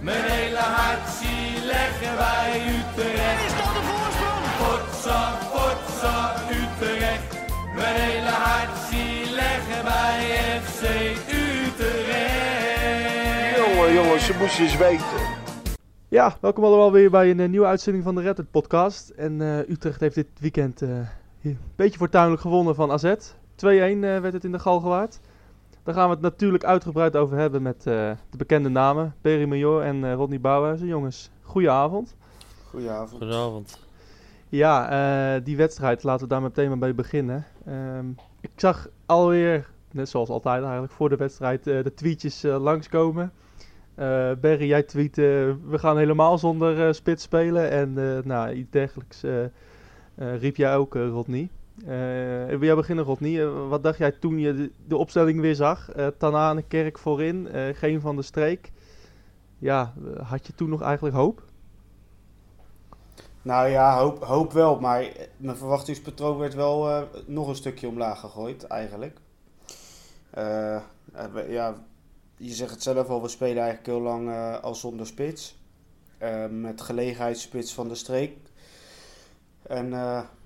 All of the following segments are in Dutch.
Mijn hele hart zie leggen wij Utrecht. Is dat de voorsprong? Potsa, potsa, Utrecht. Mijn hele hart zie leggen wij FC Utrecht. Jongen, jongens, ze moesten eens weten. Ja, welkom allemaal weer bij een eh, nieuwe uitzending van de Reddit podcast. En eh, Utrecht heeft dit weekend eh, een beetje fortuinlijk gewonnen van AZ. 2-1 eh, werd het in de Galgenwaard. Daar gaan we het natuurlijk uitgebreid over hebben met eh, de bekende namen. Perry Major en eh, Rodney Bouwhuizen. Jongens, goeie avond. Goedenavond. Goedenavond. Ja, eh, die wedstrijd, laten we daar meteen maar bij beginnen. Ehm, ik zag alweer, net zoals altijd eigenlijk, voor de wedstrijd eh, de tweetjes eh, langskomen. Eh Berry, jij tweet, we gaan helemaal zonder spits spelen. En eh, nou, iets dergelijks riep jij ook, eh, Eh wil jij beginnen, Rodney? Eh, wat dacht jij toen je de, opstelling weer zag? Eh Tanane, Kerk voorin, geen van de streek. Ja, had je toen nog eigenlijk hoop? Nou ja, hoop, hoop wel, maar mijn verwachtingspatroon werd wel nog een stukje omlaag gegooid, eigenlijk. Ja, je zegt het zelf al, we spelen eigenlijk heel lang al zonder spits. Met gelegenheidsspits van de streek. En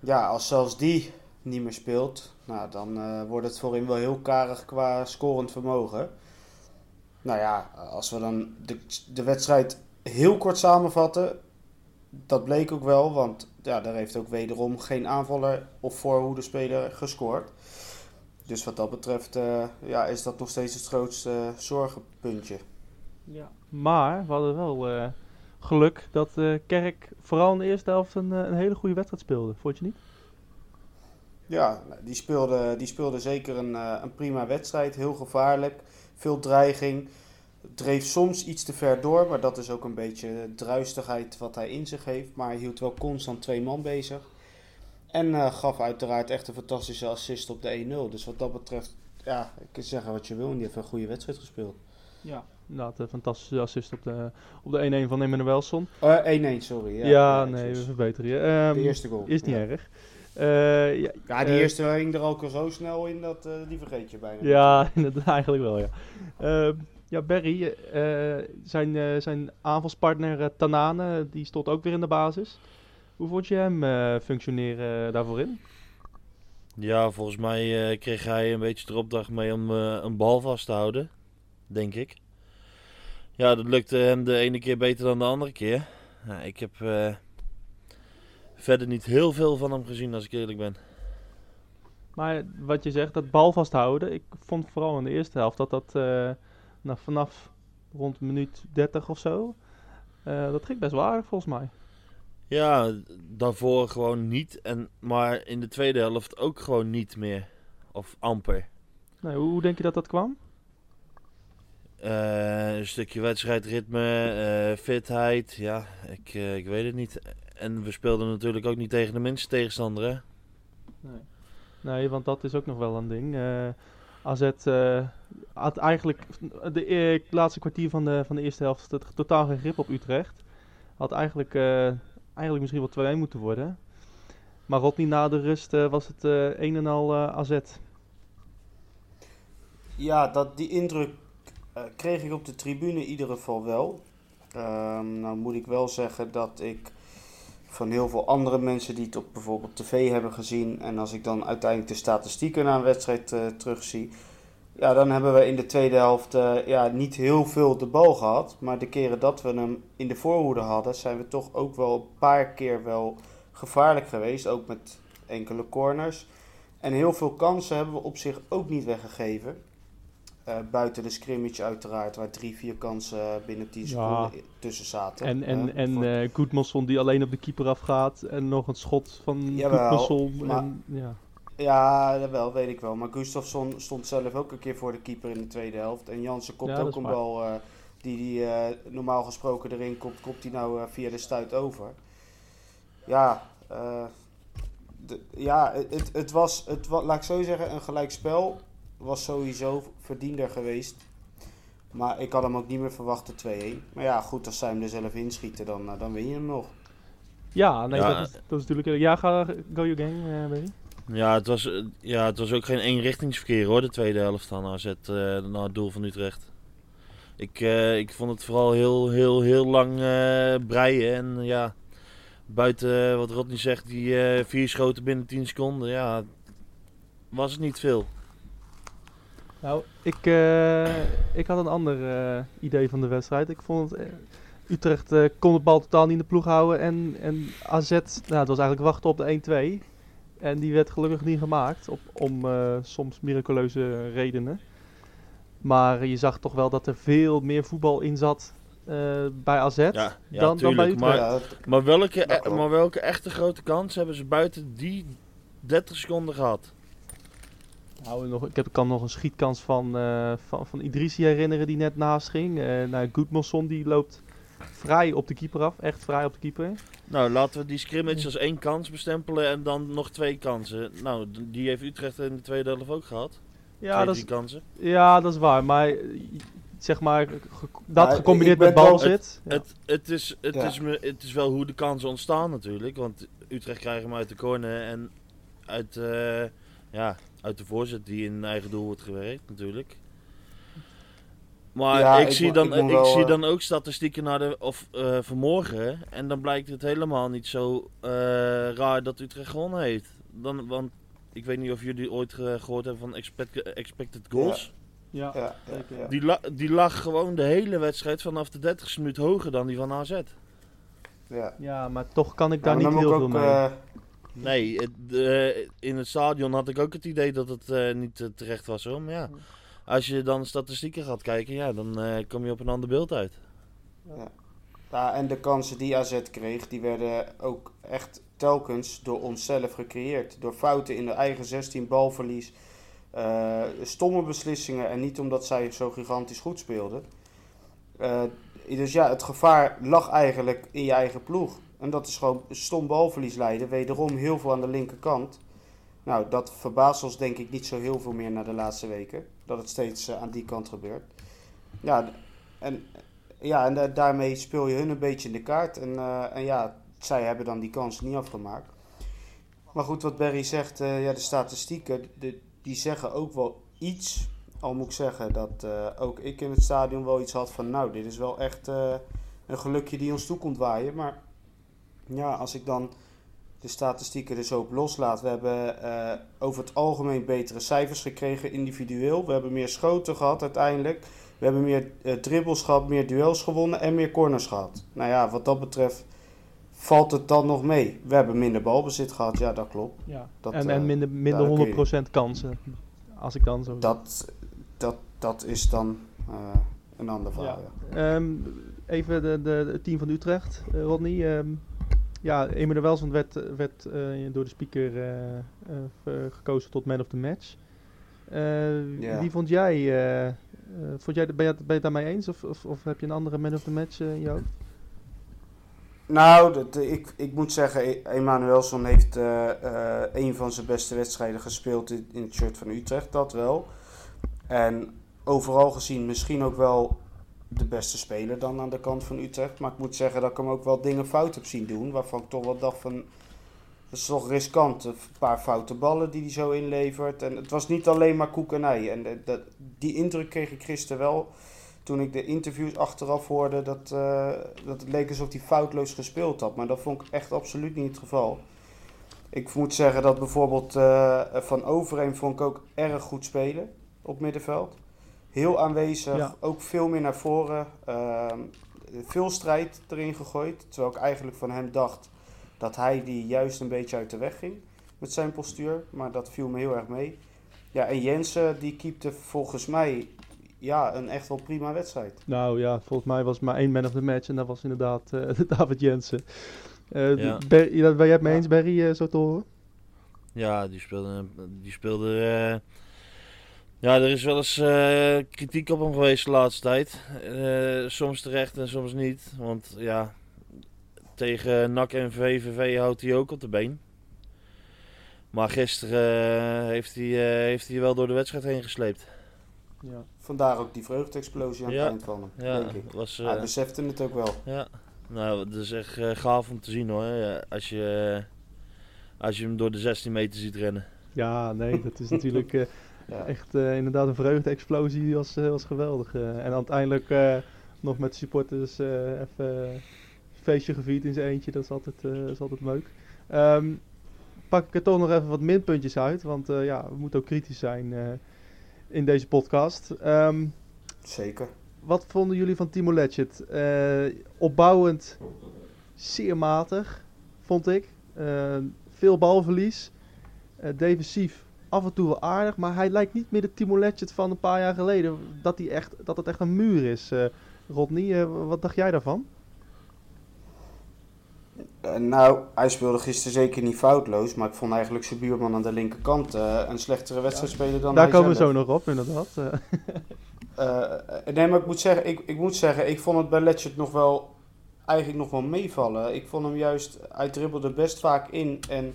ja, als zelfs die niet meer speelt, nou, dan eh, wordt het voorin wel heel karig qua scorend vermogen. Nou ja, als we dan de, de wedstrijd heel kort samenvatten, dat bleek ook wel, want ja, daar heeft ook wederom geen aanvaller of voorhoedespeler gescoord. Dus wat dat betreft eh, ja, is dat nog steeds het grootste eh, zorgenpuntje. Ja. Maar we hadden wel geluk dat Kerk vooral in de eerste helft een, een hele goede wedstrijd speelde. Vond je niet? Ja, die speelde, die speelde zeker een, eh, een prima wedstrijd. Heel gevaarlijk, veel dreiging. Dreef soms iets te ver door, maar dat is ook een beetje druistigheid wat hij in zich heeft. Maar hij hield wel constant twee man bezig. En eh, gaf uiteraard echt een fantastische assist op de 1-0. Dus wat dat betreft, ja, ik kan zeggen wat je wil. En die heeft een goede wedstrijd gespeeld. Ja. Inderdaad, een fantastische assist op de, op de 1-1 van Emmanuelson. Eh 1-1, sorry. Ja, Ja, nee, we verbeteren je. Ehm, De eerste goal. Is niet ja. erg. Eh, ja, Ja, die eh, eerste ging er ook al zo snel in dat eh, die vergeet je bijna. Ja, inderdaad, eigenlijk wel, ja. Ehm, ja, Barry, eh, zijn, eh, zijn aanvalspartner Tanane, die stond ook weer in de basis. Hoe vond je hem eh, functioneren daarvoor in? Ja, volgens mij eh, kreeg hij een beetje de opdracht mee om eh, een bal vast te houden. Denk ik. Ja, dat lukte hem de ene keer beter dan de andere keer. Ja, ik heb eh, verder niet heel veel van hem gezien, als ik eerlijk ben. Maar wat je zegt, dat bal vasthouden. Ik vond vooral in de eerste helft dat dat eh, nou, vanaf rond minuut 30 of zo. eh, dat ging best wel aardig volgens mij. Ja, daarvoor gewoon niet. En, maar in de tweede helft ook gewoon niet meer. Of amper. Nee, hoe, hoe denk je dat dat kwam? Eh, een stukje wedstrijdritme, fitheid. Ja, ik, ik weet het niet. En we speelden natuurlijk ook niet tegen de minste tegenstander, hè? Nee. nee, want dat is ook nog wel een ding. Eh AZ eh, had eigenlijk de e- laatste kwartier van de, van de eerste helft totaal geen grip op Utrecht. Had eigenlijk, eh, eigenlijk misschien wel 2-1 moeten worden. Maar Rodney na de rust eh, was het eh, een en al eh, AZ. Ja, dat, die indruk eh, kreeg ik op de tribune in ieder geval wel. Ehm, nou moet ik wel zeggen dat ik van heel veel andere mensen die het op bijvoorbeeld tv hebben gezien... en als ik dan uiteindelijk de statistieken na een wedstrijd eh, terugzie... ja, dan hebben we in de tweede helft eh, ja, niet heel veel de bal gehad. Maar de keren dat we hem in de voorhoede hadden... zijn we toch ook wel een paar keer wel gevaarlijk geweest. Ook met enkele corners. En heel veel kansen hebben we op zich ook niet weggegeven. Eh, buiten de scrimmage uiteraard, waar drie, vier kansen eh, binnen 10 Ja. seconden tussen zaten. En, en, en voor- eh die alleen op de keeper afgaat. En nog een schot van maar- en, ja. Ja, dat wel, weet ik wel. Maar Gustafsson stond zelf ook een keer voor de keeper in de tweede helft. En Jansen komt Ja, ook een bal die, die eh, normaal gesproken erin komt, komt die nou via de stuit over. Ja, de, ja het, het, was, het, laat ik zo zeggen, een gelijkspel was sowieso verdiender geweest. Maar ik had hem ook niet meer verwacht, de 2-1. Maar ja, goed, als zij hem er zelf inschieten, dan, eh, dan win je hem nog. Ja, nee, Ja, dat, is, dat is natuurlijk... Ja, ga, go your gang, eh Barry. Ja het, was, eh, ja, het was ook geen eenrichtingsverkeer hoor, de tweede helft van AZ eh, naar het doel van Utrecht. Ik, eh, ik vond het vooral heel, heel, heel lang eh, breien. En ja, buiten wat Rodney zegt, die eh, vier schoten binnen 10 seconden, ja, was het niet veel. Nou, ik, eh, ik had een ander eh, idee van de wedstrijd. Ik vond het, eh, Utrecht eh, kon de bal totaal niet in de ploeg houden. En, en AZ, nou, het was eigenlijk wachten op de 1-2. En die werd gelukkig niet gemaakt, op, om eh, soms miraculeuze redenen. Maar je zag toch wel dat er veel meer voetbal in zat eh, bij AZ Ja, ja dan, dan bij Utrecht. maar- Maar welke, Dat klopt. maar welke echte grote kans hebben ze buiten die 30 seconden gehad? Nou, nog, ik heb, kan nog een schietkans van, eh van, van Idrissi herinneren die net naast ging. Eh nou, die loopt vrij op de keeper af. Echt vrij op de keeper. Nou, laten we die scrimmage als één kans bestempelen en dan nog twee kansen. Nou, die heeft Utrecht in de tweede helft ook gehad. Ja, twee, dat is, drie kansen. ja, dat is waar. Maar zeg maar, ge- dat Ja, gecombineerd met balzit. Ja. Het, het, is, het, Ja. is me, het is wel hoe de kansen ontstaan natuurlijk. Want Utrecht krijgt hem uit de corner en uit, eh, ja, uit de voorzet die in eigen doel wordt gewerkt natuurlijk. Maar Ja, ik, ik zie dan, ik ik moet wel, zie eh, dan ook statistieken naar de, of, eh, vanmorgen. En dan blijkt het helemaal niet zo eh, raar dat Utrecht gewonnen heeft. Dan, want ik weet niet of jullie ooit eh, gehoord hebben van expect, expected goals. Ja. ja, ja, zeker, ja. Die, la- die lag gewoon de hele wedstrijd vanaf de 30 minuut hoger dan die van AZ. ja. ja, maar toch kan ik daar niet heel veel mee. Nee, het, eh, in het stadion had ik ook het idee dat het eh, niet eh, terecht was hoor. Maar ja, als je dan statistieken gaat kijken, ja, dan kom je op een ander beeld uit. Ja, en de kansen die AZ kreeg, die werden ook echt telkens door onszelf gecreëerd. Door fouten in de eigen 16, balverlies, stomme beslissingen en niet omdat zij zo gigantisch goed speelden. Dus ja, het gevaar lag eigenlijk in je eigen ploeg. En dat is gewoon stom balverlies leiden. Wederom heel veel aan de linkerkant. Nou, dat verbaast ons denk ik niet zo heel veel meer na de laatste weken. Dat het steeds eh, aan die kant gebeurt. Ja, en ja, en da- daarmee speel je hun een beetje in de kaart. En, eh, en ja, zij hebben dan die kans niet afgemaakt. Maar goed, wat Barry zegt, eh, ja, de statistieken, die zeggen ook wel iets. Al moet ik zeggen dat ook ik in het stadion wel iets had van, nou, dit is wel echt een gelukje die ons toe komt waaien. Maar ja, als ik dan de statistieken er zo op loslaat. We hebben eh, over het algemeen betere cijfers gekregen individueel. We hebben meer schoten gehad uiteindelijk. We hebben meer dribbles gehad, meer duels gewonnen en meer corners gehad. Nou ja, wat dat betreft valt het dan nog mee. We hebben minder balbezit gehad, ja dat klopt. Ja. dat, en, eh, en minder, minder daar kun je- 100% kansen. Als ik dan zo. Dat, dat, dat is dan een ander verhaal. Ja. Ja. Ehm, even de, de, het team van Utrecht, Rodney. Ehm, ja, Emil de Welsand werd, werd eh, door de speaker eh, eh, gekozen tot man of the match. Eh. Wie vond jij? eh, eh, vond jij ben, je, het- ben je het daarmee eens? Of, of, of heb je een andere man of the match eh, in je hoofd? Nou, dat, ik, ik moet zeggen, E- Emanuelson heeft eh, eh, een van zijn beste wedstrijden gespeeld in, in het shirt van Utrecht, dat wel. En overal gezien misschien ook wel de beste speler dan aan de kant van Utrecht. Maar ik moet zeggen dat ik hem ook wel dingen fout heb zien doen, waarvan ik toch wel dacht van... Dat is toch riskant, een paar foute ballen die hij zo inlevert. En het was niet alleen maar koek en die indruk kreeg ik gisteren wel toen ik de interviews achteraf hoorde, dat, eh, dat het leek alsof hij foutloos gespeeld had. Maar dat vond ik echt absoluut niet het geval. Ik moet zeggen dat bijvoorbeeld eh, Van Overeem vond ik ook erg goed spelen op middenveld. Heel aanwezig, Ja. ook veel meer naar voren. Ehm, veel strijd erin gegooid. Terwijl ik eigenlijk van hem dacht dat hij die juist een beetje uit de weg ging met zijn postuur. Maar dat viel me heel erg mee. Ja, en Jensen die keepte volgens mij ja, een echt wel prima wedstrijd. Nou ja, volgens mij was het maar één man of the match en dat was inderdaad eh, David Jensen. Eh Ja. Ben jij het mee Ja. eens, Barry, eh, zo te horen? Ja, die speelde. Die speelde eh, ja, er is wel eens eh, kritiek op hem geweest de laatste tijd. Eh, soms terecht en soms niet. Want ja, tegen NAC en VVV houdt hij ook op de been. Maar gisteren eh, heeft, hij, eh, heeft hij wel door de wedstrijd heen gesleept. Ja. Vandaar ook die vreugdexplosie aan Ja. het eind van hem, Ja, denk ik. was, eh, Hij besefte het ook wel. ja. Nou, dat is echt eh, gaaf om te zien hoor. Ja, als, je, als je hem door de 16 meter ziet rennen. Ja, nee, dat is natuurlijk. Ja. Echt eh, inderdaad een vreugde-explosie die was, eh, was geweldig. eh. en uiteindelijk nog met supporters even een feestje gevierd in zijn eentje. Dat is altijd, dat is altijd leuk. Ehm, pak ik er toch nog even wat minpuntjes uit. Want ja, we moeten ook kritisch zijn in deze podcast. Ehm, Zeker. wat vonden jullie van Timo Letchert? Eh, opbouwend zeer matig, vond ik. Veel balverlies. Defensief af en toe wel aardig, maar hij lijkt niet meer de Timo Letchert van een paar jaar geleden. Dat, hij echt, dat het echt een muur is. Eh Rodney, eh, wat dacht jij daarvan? Eh, nou, hij speelde gisteren zeker niet foutloos, maar ik vond eigenlijk zijn buurman aan de linkerkant een slechtere wedstrijd spelen dan Daar komen we zo nog op, inderdaad. Nee, maar ik moet zeggen, ik, ik moet zeggen, ik vond het bij Letchert nog wel, eigenlijk nog wel meevallen. Ik vond hem juist, hij dribbelde best vaak in en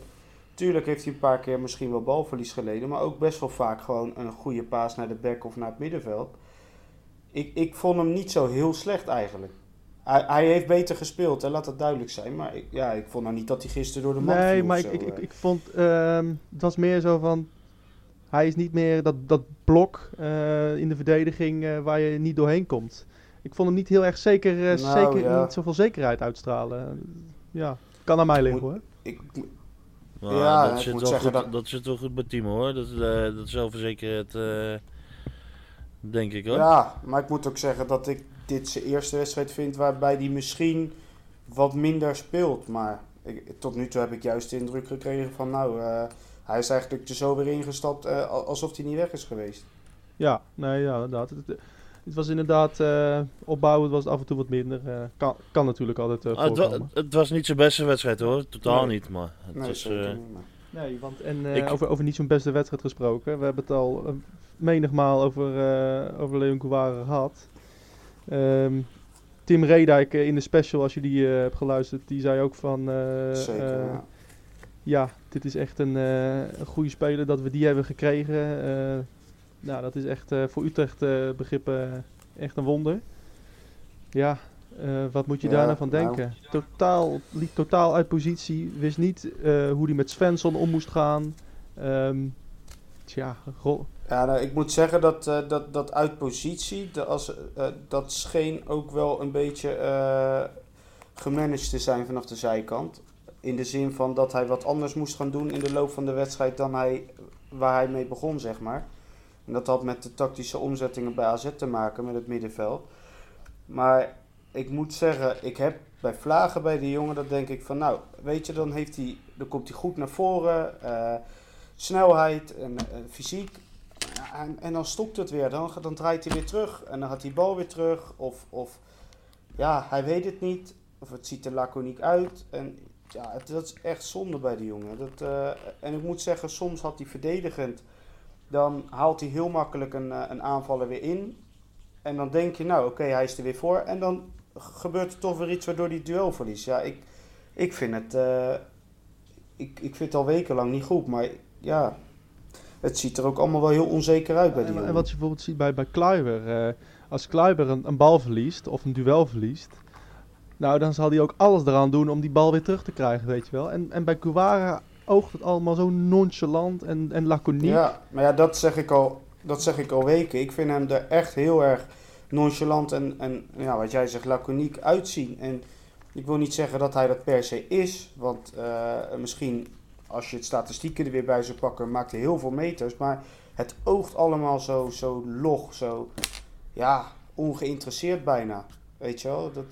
tuurlijk heeft hij een paar keer misschien wel balverlies geleden, maar ook best wel vaak gewoon een goede paas naar de back of naar het middenveld. Ik, ik vond hem niet zo heel slecht eigenlijk. Hij, hij heeft beter gespeeld, hè, laat dat duidelijk zijn. Maar ik, ja, ik vond nou niet dat hij gisteren door de man nee, viel maar ik, ik, ik, eh. ik vond, ehm, het was meer zo van, hij is niet meer dat, dat blok eh, in de verdediging eh, waar je niet doorheen komt. Ik vond hem niet heel erg zeker, Nou, zeker ja. niet zoveel zekerheid uitstralen. Ja, kan aan mij liggen Moet- hoor. ik, Maar Ja, dat, ik zit wel zeggen goed, dat- dat... zit wel goed bij Timo hoor. Dat, eh dat zelfverzekerd, eh denk ik hoor. Ja, maar ik moet ook zeggen dat ik dit zijn eerste wedstrijd vind waarbij hij misschien wat minder speelt. Maar ik, tot nu toe heb ik juist de indruk gekregen van nou, eh, hij is eigenlijk er zo weer ingestapt eh, al- alsof hij niet weg is geweest. Ja, nee, ja, inderdaad. Het, was inderdaad eh opbouwend, was het af en toe wat minder. eh, kan, kan natuurlijk altijd Ah, het, wa- het was niet zijn beste wedstrijd hoor, totaal Nee. niet. Maar het Nee, was, eh, niet. Nee, want en eh, Ik- over, over niet zo'n beste wedstrijd gesproken. We hebben het al uh, menigmaal over, eh over Leon Kouwara gehad. Ehm, Tim Redijk in de special, als je die eh, hebt geluisterd, die zei ook van... Zeker, ja. ja, dit is echt een, eh, een goede speler dat we die hebben gekregen. Eh, nou, dat is echt eh, voor Utrecht eh, begrippen echt een wonder. Ja, eh, wat moet je Ja, daar nou van nou. denken? Totaal, liep totaal uit positie. Wist niet eh, hoe hij met Svensson om moest gaan. Ehm tja, Ja, nou, ik moet zeggen dat, eh, dat, dat uit positie, de, als, eh, dat scheen ook wel een beetje eh gemanaged te zijn vanaf de zijkant. In de zin van dat hij wat anders moest gaan doen in de loop van de wedstrijd dan hij, waar hij mee begon, zeg maar. En dat had met de tactische omzettingen bij AZ te maken, met het middenveld. Maar ik moet zeggen, ik heb bij Vlagen bij die jongen, dat denk ik van, nou, weet je, dan, heeft hij, dan komt hij goed naar voren. eh, snelheid en eh, fysiek. En, en dan stopt het weer. Dan, dan draait hij weer terug. En dan gaat die bal weer terug. Of, of ja, hij weet het niet. Of het ziet er laconiek uit. En ja, het, dat is echt zonde bij die jongen. Dat, eh, en ik moet zeggen, soms had hij verdedigend. Dan haalt hij heel makkelijk een, eh, een aanvaller weer in. En dan denk je, nou oké, hij is er weer voor. En dan gebeurt er toch weer iets waardoor hij het duel verliest. Ja, ik, ik vind het... eh, ik, ik vind het al wekenlang niet goed. Maar ja, het ziet er ook allemaal wel heel onzeker uit bij die en, en wat je bijvoorbeeld ziet bij, bij Kluiber. eh, als Kluiber een, een bal verliest of een duel verliest. Nou, dan zal hij ook alles eraan doen om die bal weer terug te krijgen, weet je wel. En, en bij Kouwara oogt het allemaal zo nonchalant en, en laconiek. Ja, maar ja, dat zeg ik al, dat zeg ik al weken. Ik vind hem er echt heel erg nonchalant en, en ja, wat jij zegt, laconiek uitzien. En ik wil niet zeggen dat hij dat per se is, want eh, misschien als je het statistieken er weer bij zou pakken, maakt hij heel veel meters. Maar het oogt allemaal zo, zo log, zo ja, ongeïnteresseerd bijna. Weet je wel, dat,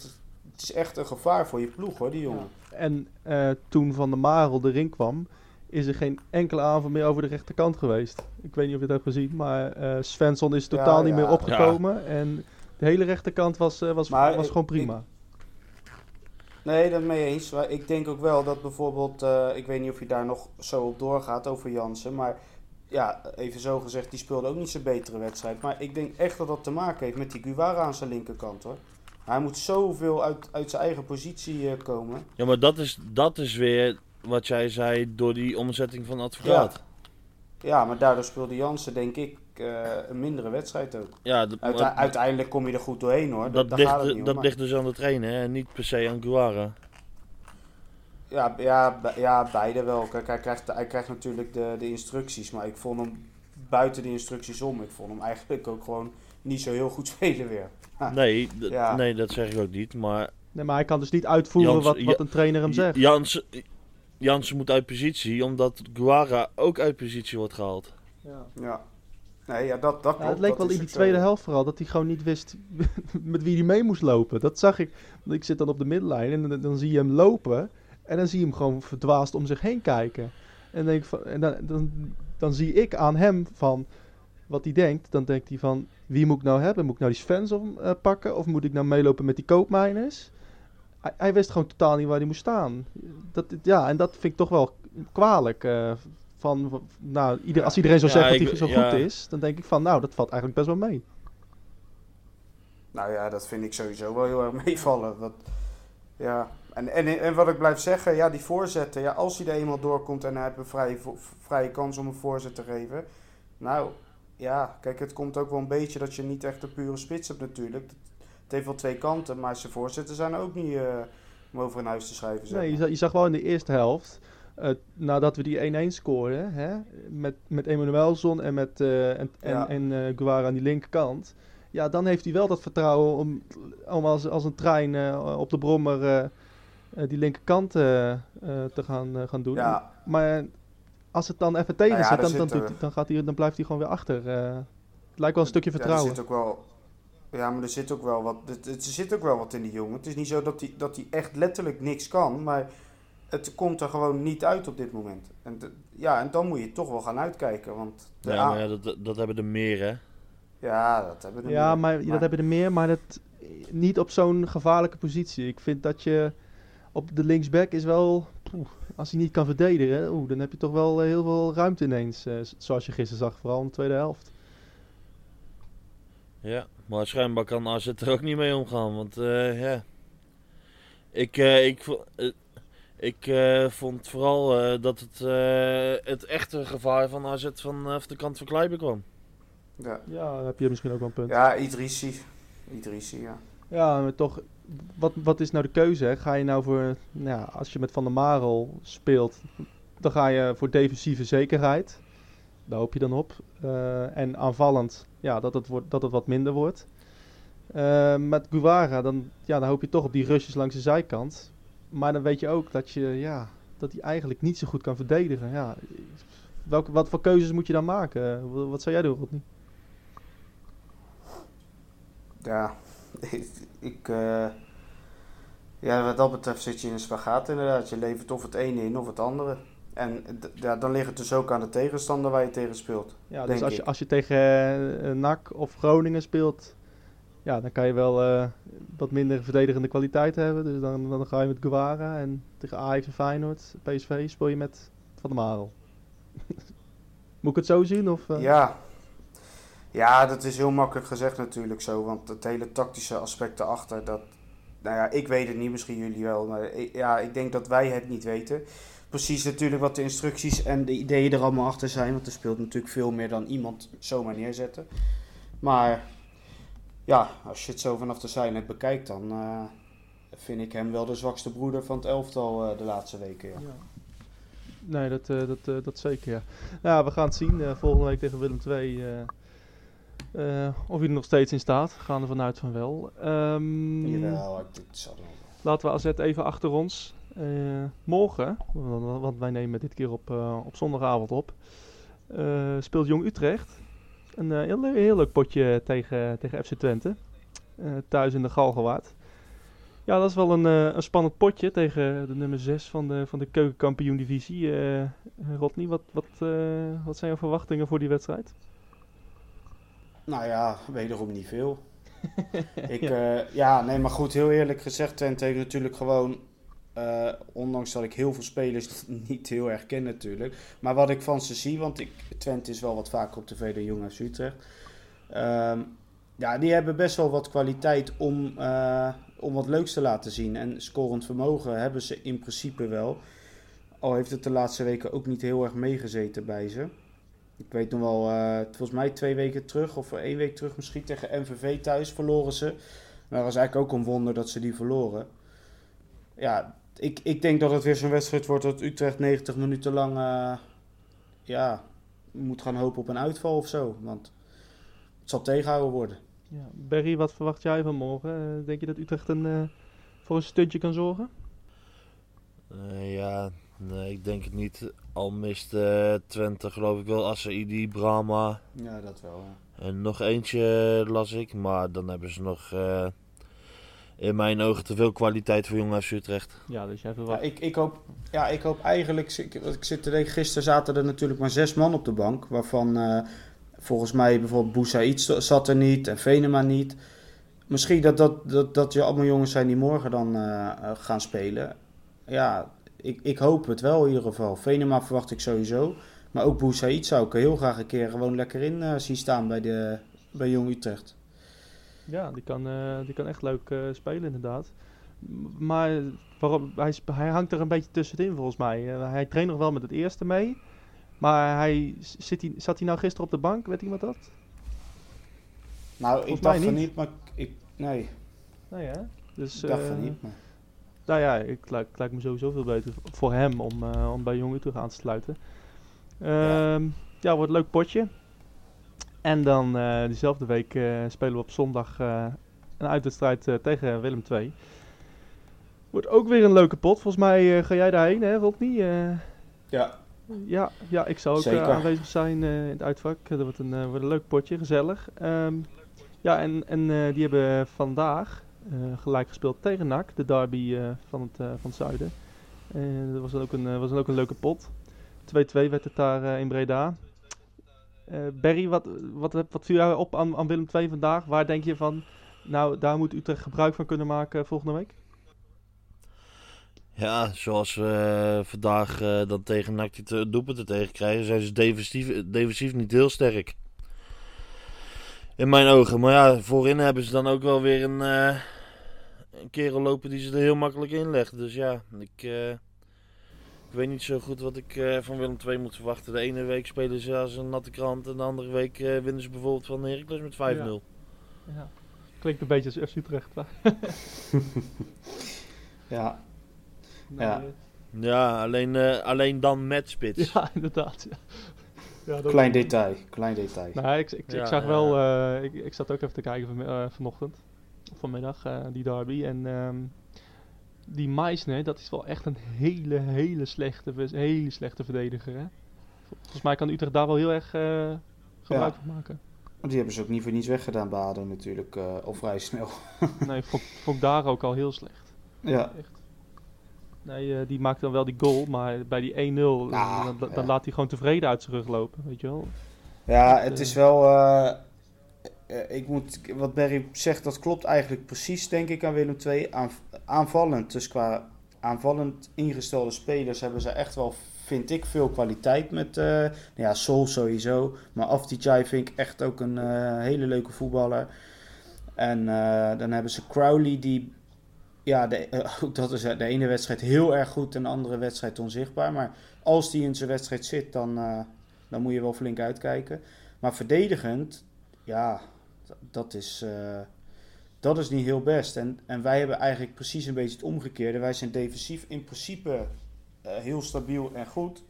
het is echt een gevaar voor je ploeg hoor, die jongen. En eh, toen Van der Marel erin kwam, is er geen enkele aanval meer over de rechterkant geweest. Ik weet niet of je het hebt gezien, maar eh Svensson is totaal Ja, niet ja. meer opgekomen. En de hele rechterkant was, eh, was, Maar was ik- gewoon prima. Nee, dat mee eens. Maar ik denk ook wel dat bijvoorbeeld, ik weet niet of je daar nog zo op doorgaat over Jansen, maar ja, even zo gezegd, die speelde ook niet zijn betere wedstrijd. Maar ik denk echt dat dat te maken heeft met die Guevara aan zijn linkerkant hoor. Hij moet zoveel uit, uit zijn eigen positie eh, komen. Ja, maar dat is, dat is weer wat jij zei door die omzetting van advocaat. Ja, maar daardoor speelde Jansen denk ik eh, een mindere wedstrijd ook. Ja, dat, Uite- maar uiteindelijk kom je er goed doorheen hoor. dat, Dat, ligt, gaat het niet om. dat maar- ligt dus aan de trainer en niet per se aan Guara. Ja, ja, ja, beide wel. Kijk, hij krijgt, hij krijgt natuurlijk de, de instructies, maar ik vond hem buiten de instructies om. Ik vond hem eigenlijk ook gewoon niet zo heel goed spelen weer. Nee, d- Ja. nee, dat zeg ik ook niet. Maar Nee, maar hij kan dus niet uitvoeren Jans- wat, wat een trainer hem zegt. Jansen, Jansen moet uit positie, omdat Guara ook uit positie wordt gehaald. Ja. Ja. Nee, ja, dat, dat Ja, het leek Dat wel in die tweede helft vooral dat hij gewoon niet wist met wie hij mee moest lopen. Dat zag ik. Want ik zit dan op de middenlijn en dan, dan zie je hem lopen. En dan zie je hem gewoon verdwaasd om zich heen kijken. En, denk van, en dan, dan, dan zie ik aan hem van wat hij denkt. Dan denkt hij van wie moet ik nou hebben? Moet ik nou die Svens om, eh, pakken? Of moet ik nou meelopen met die koopmijners? Hij, hij wist gewoon totaal niet waar hij moest staan. Dat, ja, en dat vind ik toch wel kwalijk. eh, van, nou, ieder, als iedereen zou Ja, zeggen dat hij zo ja. goed is, dan denk ik van, nou, dat valt eigenlijk best wel mee. Nou ja, dat vind ik sowieso wel heel erg meevallen. Dat, ja. en, en, en wat ik blijf zeggen, ja, die voorzetten, ja, als hij er eenmaal doorkomt en hij heeft een vrije, vrije kans om een voorzet te geven. Nou, ja, kijk, het komt ook wel een beetje dat je niet echt een pure spits hebt natuurlijk. Het heeft wel twee kanten, maar zijn voorzetten zijn ook niet eh, om over een huis te schrijven. Zeg Nee, je zag, je zag wel in de eerste helft, eh, nadat we die 1-1 scoorden, hè, met, met Emanuelson en met eh, en, Ja. en, en Guevara aan die linkerkant. Ja, dan heeft hij wel dat vertrouwen om, om als, als een trein op de brommer die linkerkant te gaan, gaan doen. Ja, Maar als het dan even tegen Nou ja, zit, dan, dan, gaat hij, dan blijft hij gewoon weer achter. eh. het lijkt wel een stukje Ja, vertrouwen. er zit ook wel, ja, maar er zit ook wel wat, het, het- er zit ook wel wat in die jongen. Het is niet zo dat hij, dat hij echt letterlijk niks kan, maar het komt er gewoon niet uit op dit moment. En, de- ja, en dan moet je toch wel gaan uitkijken, want de Ja, A- maar ja, dat, dat hebben er meer, hè. ja, dat hebben we er Ja, meer. maar, dat hebben er meer, maar dat, niet op zo'n gevaarlijke positie. Ik vind dat je op de linksback is wel, poeh, als hij niet kan verdedigen, oeh, dan heb je toch wel eh, heel veel ruimte ineens. eh, zoals je gisteren zag, vooral in de tweede helft. Ja, maar schijnbaar kan AZ er ook niet mee omgaan, want eh, ja. Ik, eh, ik, ik eh, vond vooral eh, dat het, eh, het echte gevaar van AZ vanaf de kant van Kleiber kwam. Ja, Ja, heb je misschien ook wel een punt. Ja, ja Idrissi. Idrissi, ja. maar toch, wat, wat is nou de keuze? Ga je nou voor, nou ja, als je met Van der Marel speelt, dan ga je voor defensieve zekerheid. Daar hoop je dan op. Eh, en aanvallend, ja, dat het, wordt, dat het wat minder wordt. Eh, met Guevara, dan, ja, dan hoop je toch op die rushes langs de zijkant. Maar dan weet je ook dat, je, ja, dat hij eigenlijk niet zo goed kan verdedigen. Ja, welke, wat voor keuzes moet je dan maken? Wat, wat zou jij doen, Rodney? Ja, ik, ik, eh, ja, wat dat betreft zit je in een spagaat inderdaad. Je levert of het ene in of het andere. En ja, dan ligt het dus ook aan de tegenstander waar je tegen speelt. Ja, dus als je, als je tegen eh, NAC of Groningen speelt, ja, dan kan je wel eh, wat minder verdedigende kwaliteit hebben. Dus dan, dan ga je met Guevara en tegen Ajax en Feyenoord, PSV, speel je met Van der Marel. Moet ik het zo zien? Of, eh? Ja. Ja, dat is heel makkelijk gezegd natuurlijk zo. Want het hele tactische aspect erachter, dat... Nou ja, ik weet het niet, misschien jullie wel. Maar ja, ik denk dat wij het niet weten. Precies natuurlijk wat de instructies en de ideeën er allemaal achter zijn. Want er speelt natuurlijk veel meer dan iemand zomaar neerzetten. Maar ja, als je het zo vanaf de zijlijn bekijkt, dan eh, vind ik hem wel de zwakste broeder van het elftal eh, de laatste weken. Ja. Ja. Nee, dat, eh, dat, dat zeker, ja. Nou, we gaan het zien. volgende week tegen Willem II. Eh, of hij er nog steeds in staat. Gaan er vanuit van wel. Jawel, ik- dit zal wel. Laten we AZ even achter ons. Eh, morgen, want wij nemen dit keer op, eh, op zondagavond op, speelt Jong Utrecht. Een heel, heel leuk potje tegen, tegen FC Twente. Thuis in de Galgenwaard. Ja, dat is wel een, een spannend potje tegen de nummer 6 van de, van de keukenkampioen divisie. Rodney, wat, wat, wat zijn jouw verwachtingen voor die wedstrijd? Nou ja, wederom niet veel. ik, ja. ja, nee, maar goed, heel eerlijk gezegd, Twente heeft natuurlijk gewoon, eh, ondanks dat ik heel veel spelers niet heel erg ken natuurlijk, maar wat ik van ze zie, want ik, Twente is wel wat vaker op tv dan Jong FC Utrecht, Ehm, ja, die hebben best wel wat kwaliteit om, eh, om wat leuks te laten zien. En scorend vermogen hebben ze in principe wel. Al heeft het de laatste weken ook niet heel erg meegezeten bij ze. Ik weet nog wel, eh, volgens mij twee weken terug, of één week terug misschien, tegen MVV thuis verloren ze. Maar dat was eigenlijk ook een wonder dat ze die verloren. Ja, ik, ik denk dat het weer zo'n wedstrijd wordt dat Utrecht 90 minuten lang, eh, ja, moet gaan hopen op een uitval of zo. Want het zal tegenhouden worden. Ja. Berry, wat verwacht jij van morgen? Eh, denk je dat Utrecht een, eh, voor een stuntje kan zorgen? Eh, ja, nee, ik denk het niet. Al mist eh, Twente geloof ik wel Assaidi, Brahma Ja, dat wel. en nog eentje las ik. Maar dan hebben ze nog eh, in mijn ogen te veel kwaliteit voor Jong FC Utrecht. Ja, dus jij Ja, verwacht. ik, ik, hoop, ja, ik hoop eigenlijk... Ik, ik zit te denken, gisteren zaten er natuurlijk maar zes man op de bank. Waarvan eh, volgens mij bijvoorbeeld Boussaïd zat er niet en Venema niet. Misschien dat, dat, dat, dat je allemaal jongens zijn die morgen dan gaan spelen. Ja, ik, ik hoop het wel in ieder geval. Venema verwacht ik sowieso. Maar ook Boussaïd zou ik heel graag een keer gewoon lekker in eh, zien staan bij, de, bij Jong Utrecht. Ja, die kan, eh, die kan echt leuk eh, spelen inderdaad. Maar waarom, hij, hangt er een beetje tussenin volgens mij. Hij traint nog wel met het eerste mee. Maar hij, zit hij, zat hij nou gisteren op de bank? Weet iemand dat? Nou, Volgens ik dacht van niet. maar ik, nee, Nee hè? Dus, ik dacht van niet. Maar. Nou ja, het lijkt, me sowieso veel beter voor hem om, eh, om bij Jong Utrecht aan te sluiten. Ehm, ja. wordt een leuk potje. En dan eh, diezelfde week eh, spelen we op zondag een uitwedstrijd tegen Willem II. Wordt ook weer een leuke pot. Volgens mij ga jij daarheen, hè Rodney? Ja, ja, ja, ik zou ook aanwezig zijn in het uitvak. Dat wordt een, wordt een leuk potje, gezellig. Ehm, ja, en, en die hebben vandaag gelijk gespeeld tegen NAC, de derby eh, van, het, eh, van zuiden. En dat was dan ook een, eh, was dan ook een leuke pot. 2-2 werd het daar eh, in Breda. Eh Barry, wat, wat, wat, viel jou op aan, aan Willem II vandaag? Waar denk je van, nou, daar moet Utrecht gebruik van kunnen maken volgende week? Ja, zoals we eh, vandaag eh, dan tegen NAC die te- krijgen, zijn ze defensief, defensief niet heel sterk. In mijn ogen. Maar ja, voorin hebben ze dan ook wel weer een, eh, een kerel lopen die ze er heel makkelijk in legt. Dus ja, ik, eh, ik weet niet zo goed wat ik eh, van Willem II moet verwachten. De ene week spelen ze als een natte krant en de andere week eh, winnen ze bijvoorbeeld van Heracles met 5-0. Ja. Klinkt een beetje als FC Utrecht. hè? ja. Nee, Ja. Ja, alleen, eh, alleen dan met spits. Ja, inderdaad. Ja. Ja, dat- Klein detail, klein detail. Nou, ik, ik, ik zag ja. wel, eh, ik, ik zat ook even te kijken van, eh, vanochtend, of vanmiddag, eh, die derby. En ehm, die Meisner, dat is wel echt een hele, hele slechte, hele slechte verdediger. Hè? Volgens mij kan Utrecht daar wel heel erg eh, gebruik Ja. van maken. Want Die hebben ze ook niet voor niets weggedaan bij ADO natuurlijk, eh, al vrij snel. Nee, vond, vond ik daar ook al heel slecht. Ja, Echt. Nee, eh, die maakt dan wel die goal, maar bij die 1-0, eh, Ah, dan, dan ja. laat hij gewoon tevreden uit zijn rug lopen, weet je wel. ja het is wel... eh, eh, ik moet, wat Barry zegt, dat klopt eigenlijk precies, denk ik, aan Willem II. Aan, aanvallend, dus qua aanvallend ingestelde spelers hebben ze echt wel, vind ik, veel kwaliteit met... eh, nou ja, Sol sowieso, maar Afdijay vind ik echt ook een eh, hele leuke voetballer. En eh, dan hebben ze Crowley die... Ja, de, eh, ook dat is de ene wedstrijd heel erg goed en de andere wedstrijd onzichtbaar. Maar als die in zijn wedstrijd zit, dan, eh, dan moet je wel flink uitkijken. Maar verdedigend, ja, dat is, eh, dat is niet heel best. En, en wij hebben eigenlijk precies een beetje het omgekeerde. Wij zijn defensief in principe eh, heel stabiel en goed.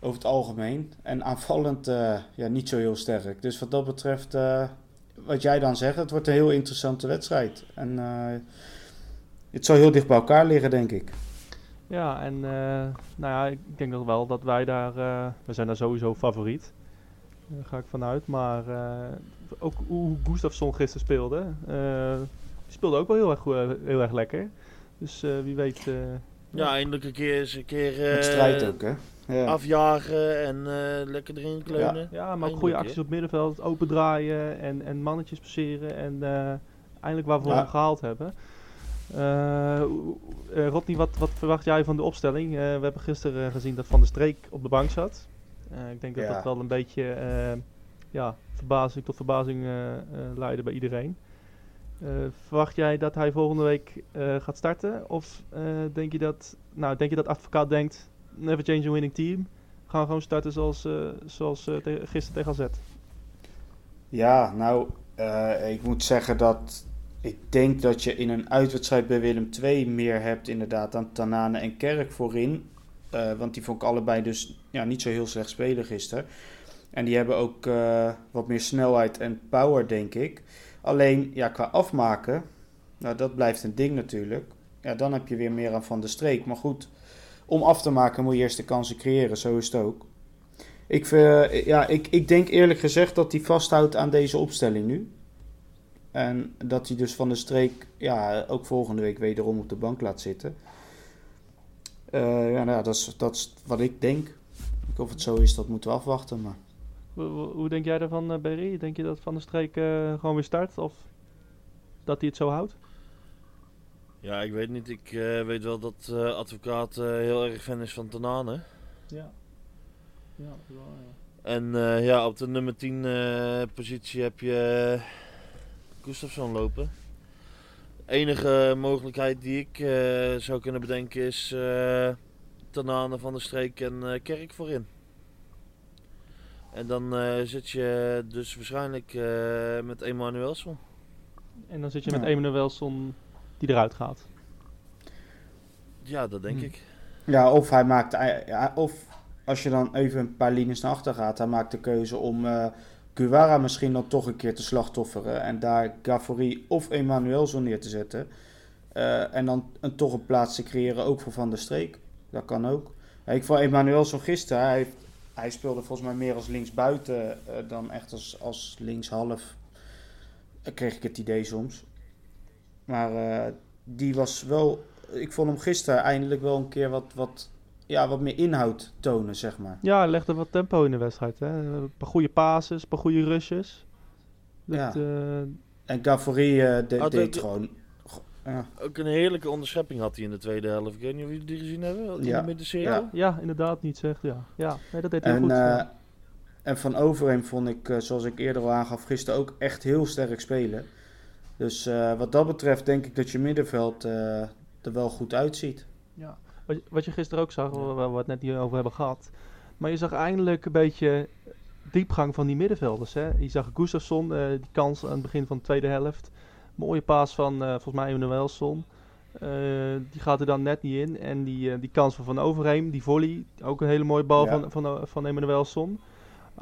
Over het algemeen. En aanvallend eh, ja, niet zo heel sterk. Dus wat dat betreft, eh, wat jij dan zegt, het wordt een heel interessante wedstrijd. En eh, het zal heel dicht bij elkaar liggen, denk ik. Ja, en eh, nou ja, ik denk nog wel dat wij daar, eh, we zijn daar sowieso favoriet. Daar ga ik vanuit. Maar eh, ook hoe Gustafsson gisteren speelde, eh, die speelde ook wel heel erg, goed- heel erg lekker. Dus eh, wie weet. eh, Ja, eindelijk een keer eens een keer Met eh, strijd ook, hè? Ja. afjagen en eh, lekker erin kleunen. ja, maar ook goede acties op middenveld, open draaien en, en mannetjes passeren. En eh, eindelijk waar we Ja. hem gehaald hebben. Eh, Rodney, wat, wat verwacht jij van de opstelling? Eh, we hebben gisteren gezien dat Van der Streek op de bank zat. Ik denk dat Ja. dat wel een beetje ja, verbazing tot verbazing leidde bij iedereen. Verwacht jij dat hij volgende week gaat starten? Of denk je dat, nou, denk je dat advocaat denkt, never change a winning team? Gaan we gewoon starten zoals, zoals te- gisteren tegen AZ? Ja, nou, ik moet zeggen dat ik denk dat je in een uitwedstrijd bij Willem II meer hebt inderdaad dan Tanane en Kerk voorin. Eh, want die vond ik allebei dus ja, niet zo heel slecht spelen gisteren. En die hebben ook eh, wat meer snelheid en power, denk ik. Alleen, ja, qua afmaken, nou, dat blijft een ding natuurlijk. Ja, dan heb je weer meer aan Van de Streek. Maar goed, om af te maken moet je eerst de kansen creëren. Zo is het ook. Ik, eh, ja, ik, ik denk eerlijk gezegd dat hij vasthoudt aan deze opstelling nu. En dat hij dus Van de Streek ja, ook volgende week wederom op de bank laat zitten. Eh, ja, nou, ja, dat, is, dat is wat ik denk. Of het zo is, dat moeten we afwachten. Maar... Hoe, denk jij daarvan, eh Berry? Denk je dat Van der Streek eh, gewoon weer start? Of dat hij het zo houdt? Ja, ik weet niet. Ik eh, weet wel dat eh, advocaat eh, heel erg fan is van Tanane. Ja. Ja, wel, ja. En eh, ja, op de nummer 10 eh, positie heb je Gustafsson lopen. enige mogelijkheid die ik eh, zou kunnen bedenken is eh Tanane van de Streek en eh, Kerk voorin. En dan eh, zit je dus waarschijnlijk eh, met Emanuelson. En dan zit je Ja. met Emanuelson die eruit gaat. Ja, dat denk Hmm. ik. Ja, of hij maakt. Ja, of als je dan even een paar linies naar achter gaat, hij maakt de keuze om eh Guevara misschien dan toch een keer te slachtofferen. En daar Gaffori of Emanuelson neer te zetten. Eh, en dan een, toch een plaats te creëren ook voor Van der Streek. Dat kan ook. Ik vond Emanuelson gisteren, hij, hij speelde volgens mij meer als linksbuiten eh, dan echt als, als linkshalf. Eh, kreeg ik het idee soms. Maar die was wel ik vond hem gisteren eindelijk wel een keer wat, wat, ja, wat meer inhoud tonen, zeg maar. Ja, hij legde wat tempo in de wedstrijd. Hè? Een paar goede passes, een paar goede rushes. Dat, Ja. eh, En Gavori eh, de- deed ook- gewoon... Ja, Ook een heerlijke onderschepping had hij in de tweede helft. Ik weet niet of jullie die gezien hebben. In Ja. de middencirkel. Ja. ja, inderdaad, niet zegt. Ja, ja nee, dat deed hij en, goed. eh, ja. en van Overheem vond ik, eh, zoals ik eerder al aangaf, gisteren ook echt heel sterk spelen. Dus eh, wat dat betreft denk ik dat je middenveld eh, er wel goed uitziet. Wat, je- wat je gisteren ook zag, waar we het net niet over hebben gehad. Maar je zag eindelijk een beetje diepgang van die middenvelders. Hè? Je zag Gustafsson, eh, die kans aan het begin van de tweede helft. Mooie paas van eh, volgens mij Emanuelson. Eh die gaat er dan net niet in. En die, die kans van Van Overheem, die volley. Ook een hele mooie bal Ja. van, van, van Emanuelson.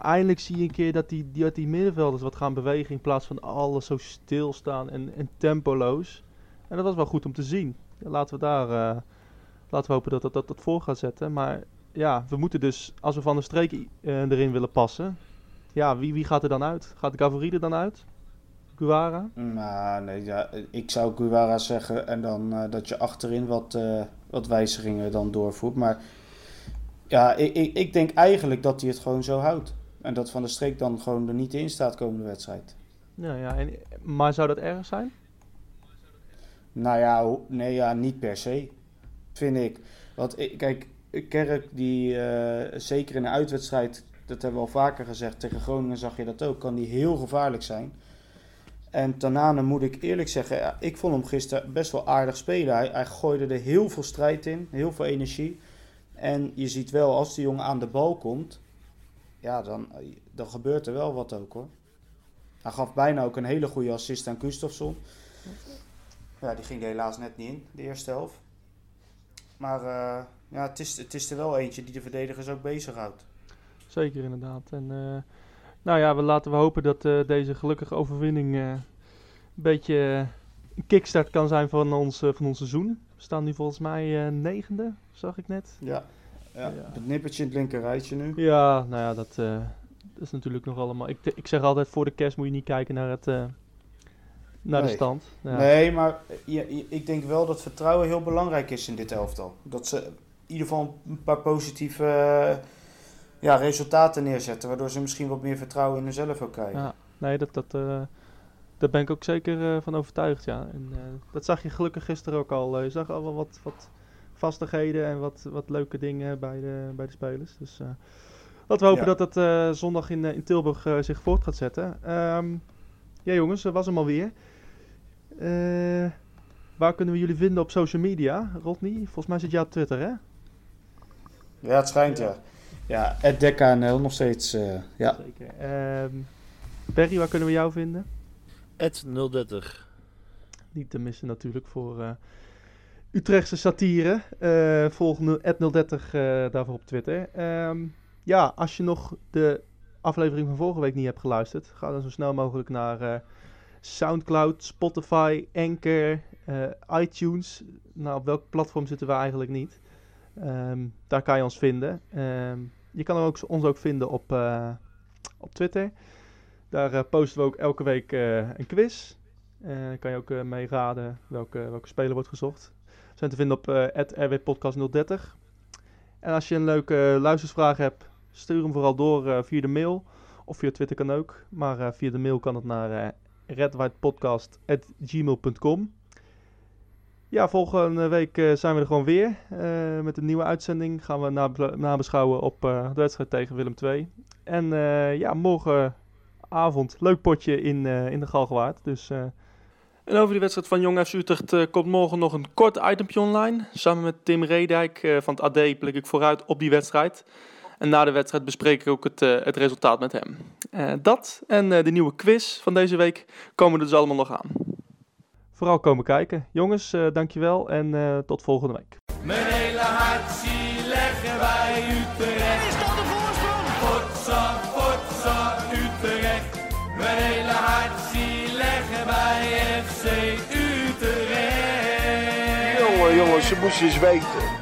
Eindelijk zie je een keer dat die, die, dat die middenvelders wat gaan bewegen. In plaats van alles zo stilstaan en, en tempoloos. En dat was wel goed om te zien. Laten we daar... Laten we hopen dat dat, dat, dat voor gaat zetten. Maar ja, we moeten dus, als we van de streek eh, erin willen passen. Ja, wie, wie gaat er dan uit? Gaat Gavori er dan uit? Guara? Nou, nee, ja, ik zou Guevara zeggen en dan eh, dat je achterin wat, eh, wat wijzigingen dan doorvoert. Maar ja, ik, ik, ik denk eigenlijk dat hij het gewoon zo houdt. En dat Van der Streek dan gewoon er niet in staat komende wedstrijd. Ja, ja. En, maar zou dat erg zijn? Nou ja, nee, ja, niet per se. Vind ik. Want ik- kijk, Kerk die eh, zeker in een uitwedstrijd, dat hebben we al vaker gezegd, tegen Groningen zag je dat ook, kan die heel gevaarlijk zijn. En Tanane moet ik eerlijk zeggen, ik vond hem gisteren best wel aardig spelen. Hij, hij gooide er heel veel strijd in, heel veel energie. En je ziet wel, als die jongen aan de bal komt, ja, dan, dan gebeurt er wel wat ook hoor. Hij gaf bijna ook een hele goede assist aan Gustafsson. Ja, die ging er helaas net niet in, de eerste helft. Maar eh, ja, het is, het is er wel eentje die de verdedigers ook bezighoudt. Zeker inderdaad. En eh, nou ja, we laten we hopen dat eh, deze gelukkige overwinning een beetje een kickstart kan zijn van ons, van ons seizoen. We staan nu volgens mij negende, zag ik net. Ja. ja. Ja. Het nippertje in het linker rijtje nu. Ja, nou ja, dat, dat is natuurlijk nog allemaal. Ik, ik zeg altijd: voor de kerst moet je niet kijken naar, het, naar de Nee. stand. Ja. Nee, maar je- je- ik denk wel dat vertrouwen heel belangrijk is in dit elftal. Dat ze in ieder geval een paar positieve ja, resultaten neerzetten. Waardoor ze misschien wat meer vertrouwen in hunzelf ook krijgen. Ja, nee, dat, dat, eh, daar ben ik ook zeker eh, van overtuigd. Ja. En, eh, dat zag je gelukkig gisteren ook al. Je zag al wel wat, wat vastigheden en wat, wat leuke dingen bij de, bij de spelers. Dus laten we hopen Ja. dat dat zondag in, in Tilburg zich voort gaat zetten. Ehm, ja, jongens, dat was hem alweer. Eh waar kunnen we jullie vinden op social media? Rodney, volgens mij zit jij op Twitter, hè? Ja, het schijnt ja. Ja, het DKNL nog steeds. eh, ja. Zeker. Ehm Perry, waar kunnen we jou vinden? Ed 030. Niet te missen natuurlijk voor eh, Utrechtse satire. Eh volg nu- @030 eh, daarvoor op Twitter. Ehm, ja, als je nog de aflevering van vorige week niet hebt geluisterd, ga dan zo snel mogelijk naar eh, Soundcloud, Spotify, Anchor, eh, iTunes. Nou, op welk platform zitten we eigenlijk niet? Ehm, daar kan je ons vinden. Ehm, je kan ook, ons ook vinden op, eh, op Twitter. Daar eh, posten we ook elke week een quiz. Kan je ook mee raden welke, welke speler wordt gezocht. We zijn te vinden op eh rwpodcast030. En als je een leuke luistersvraag hebt, stuur hem vooral door via de mail. Of via Twitter kan ook. Maar via de mail kan het naar redwhitepodcast.gmail.com Ja, volgende week eh, zijn we er gewoon weer. eh, met een nieuwe uitzending gaan we nab- nabeschouwen op eh, de wedstrijd tegen Willem II. En eh, ja, morgenavond leuk potje in, in de Galgenwaard. Dus... en over die wedstrijd van Jong FC Utrecht komt morgen nog een kort itempje online. Samen met Tim Redijk van het AD blik ik vooruit op die wedstrijd. En na de wedstrijd bespreek ik ook het, eh, het resultaat met hem. Eh, dat en eh, de nieuwe quiz van deze week komen er dus allemaal nog aan. Vooral komen kijken. Jongens, eh, dankjewel en eh, tot volgende week. Mijn hele hart zie leggen wij Utrecht. Is dat de voorsprong? Potsa, potsa, Utrecht. Mijn hele hart zie leggen wij FC Utrecht. Jongen, jongens, ze moesten eens weten.